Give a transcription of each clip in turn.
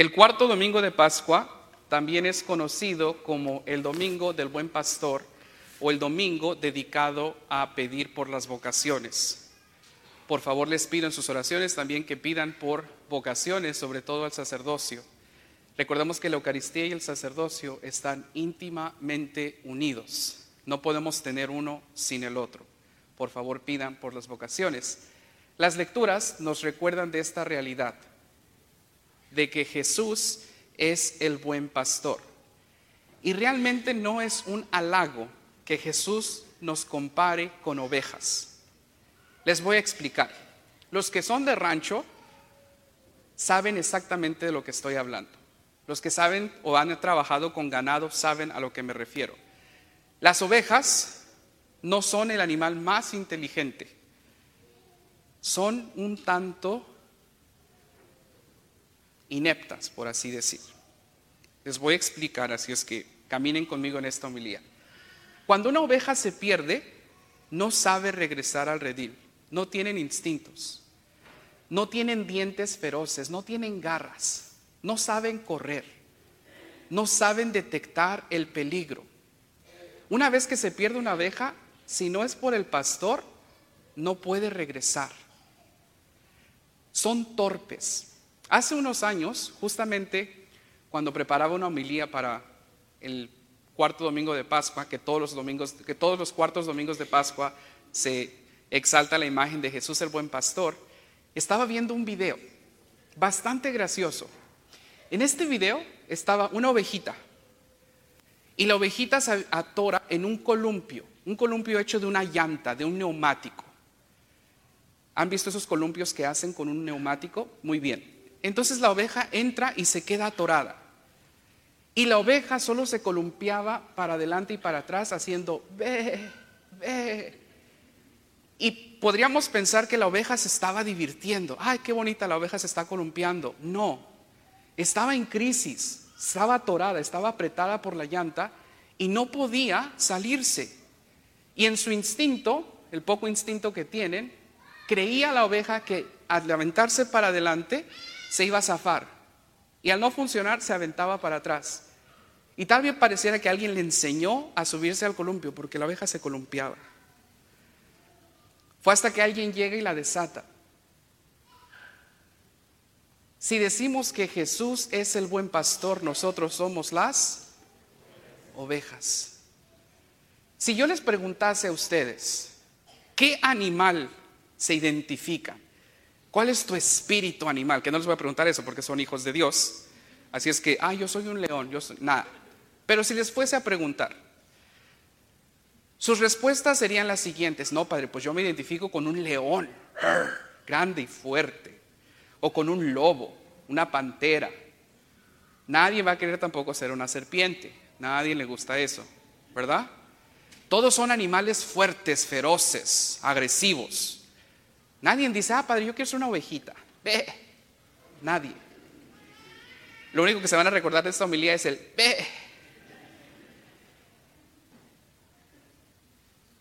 El cuarto domingo de Pascua también es conocido como el domingo del buen pastor o el domingo dedicado a pedir por las vocaciones. Por favor, les pido en sus oraciones también que pidan por vocaciones, sobre todo al sacerdocio. Recordemos que la Eucaristía y el sacerdocio están íntimamente unidos. No podemos tener uno sin el otro. Por favor, pidan por las vocaciones. Las lecturas nos recuerdan de esta realidad, de que Jesús es el buen pastor. Y realmente no es un halago que Jesús nos compare con ovejas. Les voy a explicar. Los que son de rancho saben exactamente de lo que estoy hablando. Los que saben o han trabajado con ganado saben a lo que me refiero. Las ovejas no son el animal más inteligente. Son un tanto ineptas, por así decir. Les voy a explicar, así es que caminen conmigo en esta homilía. Cuando una oveja se pierde, no sabe regresar al redil, no tienen instintos, no tienen dientes feroces, no tienen garras, no saben correr, no saben detectar el peligro. Una vez que se pierde una oveja, si no es por el pastor, no puede regresar. Son torpes. Hace unos años, justamente cuando preparaba una homilía para el cuarto domingo de Pascua, que todos los domingos, que todos los cuartos domingos de Pascua se exalta la imagen de Jesús el buen pastor, estaba viendo un video bastante gracioso. En este video estaba una ovejita y la ovejita se atora en un columpio, un columpio hecho de una llanta, de un neumático. ¿Han visto esos columpios que hacen con un neumático? Muy bien. Entonces la oveja entra y se queda atorada. Y la oveja solo se columpiaba para adelante y para atrás haciendo ve, ve. Y podríamos pensar que la oveja se estaba divirtiendo. Ay, qué bonita la oveja se está columpiando. No, estaba en crisis, estaba atorada, estaba apretada por la llanta y no podía salirse. Y en su instinto, el poco instinto que tienen, creía la oveja que al levantarse para adelante se iba a zafar. Y al no funcionar se aventaba para atrás. Y tal vez pareciera que alguien le enseñó a subirse al columpio porque la oveja se columpiaba. Fue hasta que alguien llega y la desata. Si decimos que Jesús es el buen pastor, nosotros somos las ovejas. Si yo les preguntase a ustedes, ¿qué animal se identifica? ¿Cuál es tu espíritu animal? Que no les voy a preguntar eso porque son hijos de Dios. Así es que, ah, yo soy un león, yo soy nada. Pero si les fuese a preguntar, sus respuestas serían las siguientes. No, padre, pues yo me identifico con un león, grande y fuerte. O con un lobo, una pantera. Nadie va a querer tampoco ser una serpiente. Nadie le gusta eso, ¿verdad? Todos son animales fuertes, feroces, agresivos. Nadie dice, ah, padre, yo quiero ser una ovejita. Ve. Nadie. Lo único que se van a recordar de esta homilía es el ve.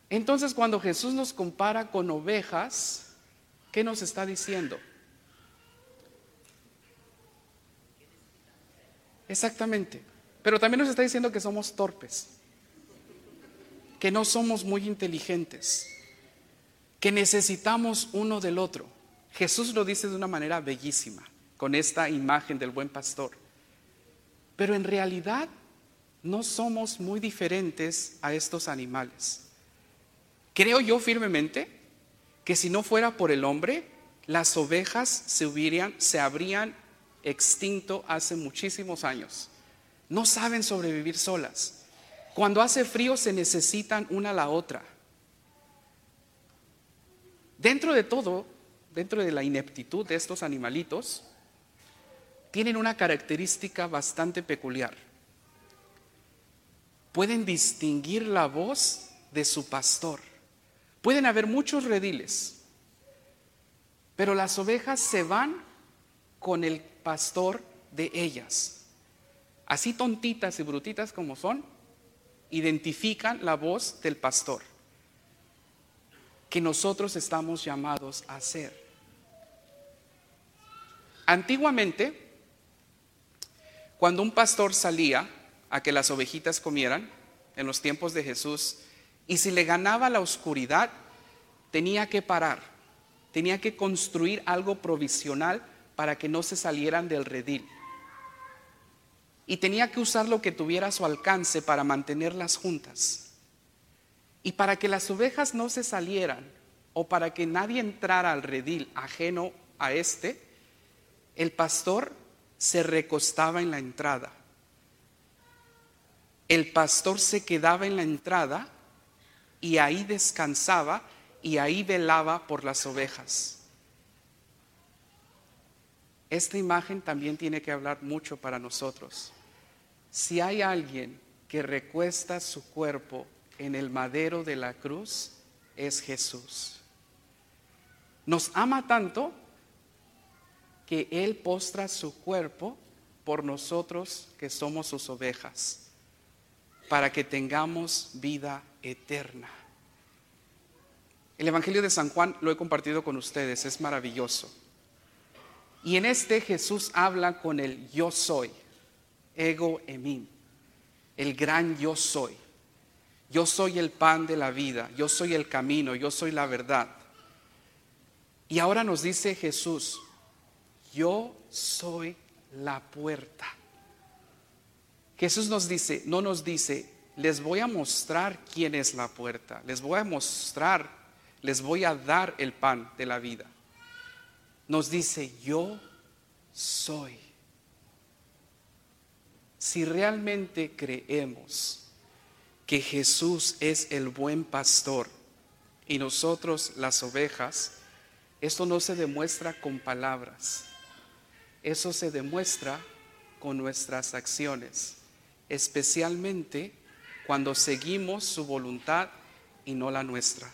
Entonces, cuando Jesús nos compara con ovejas, ¿qué nos está diciendo? Exactamente. Pero también nos está diciendo que somos torpes, que no somos muy inteligentes que necesitamos uno del otro. Jesús lo dice de una manera bellísima, con esta imagen del buen pastor. Pero en realidad no somos muy diferentes a estos animales. Creo yo firmemente que si no fuera por el hombre, las ovejas se, hubieran, se habrían extinto hace muchísimos años. No saben sobrevivir solas. Cuando hace frío se necesitan una a la otra. Dentro de todo, dentro de la ineptitud de estos animalitos, tienen una característica bastante peculiar. Pueden distinguir la voz de su pastor. Pueden haber muchos rediles, pero las ovejas se van con el pastor de ellas. Así tontitas y brutitas como son, identifican la voz del pastor que nosotros estamos llamados a hacer. Antiguamente, Cuando un pastor salía a que las ovejitas comieran, en los tiempos de Jesús, y si le ganaba la oscuridad, tenía que parar, tenía que construir algo provisional para que no se salieran del redil. Y tenía que usar lo que tuviera a su alcance para mantenerlas juntas. Y para que las ovejas no se salieran o para que nadie entrara al redil ajeno a este, el pastor se recostaba en la entrada. El pastor se quedaba en la entrada y ahí descansaba y ahí velaba por las ovejas. Esta imagen también tiene que hablar mucho para nosotros. Si hay alguien que recuesta su cuerpo en el madero de la cruz, es Jesús. Nos ama tanto que Él postra su cuerpo por nosotros que somos sus ovejas, para que tengamos vida eterna. El Evangelio de San Juan lo he compartido con ustedes, es maravilloso. Y en este Jesús habla con el yo soy, ego emim, el gran yo soy. Yo soy el pan de la vida, yo soy el camino, yo soy la verdad. Y ahora nos dice Jesús, yo soy la puerta. Jesús nos dice, no nos dice, les voy a mostrar quién es la puerta, les voy a mostrar les voy a dar el pan de la vida. Nos dice, yo soy. Si realmente creemos que Jesús es el buen pastor y nosotros las ovejas, esto no se demuestra con palabras, eso se demuestra con nuestras acciones, especialmente cuando seguimos su voluntad y no la nuestra.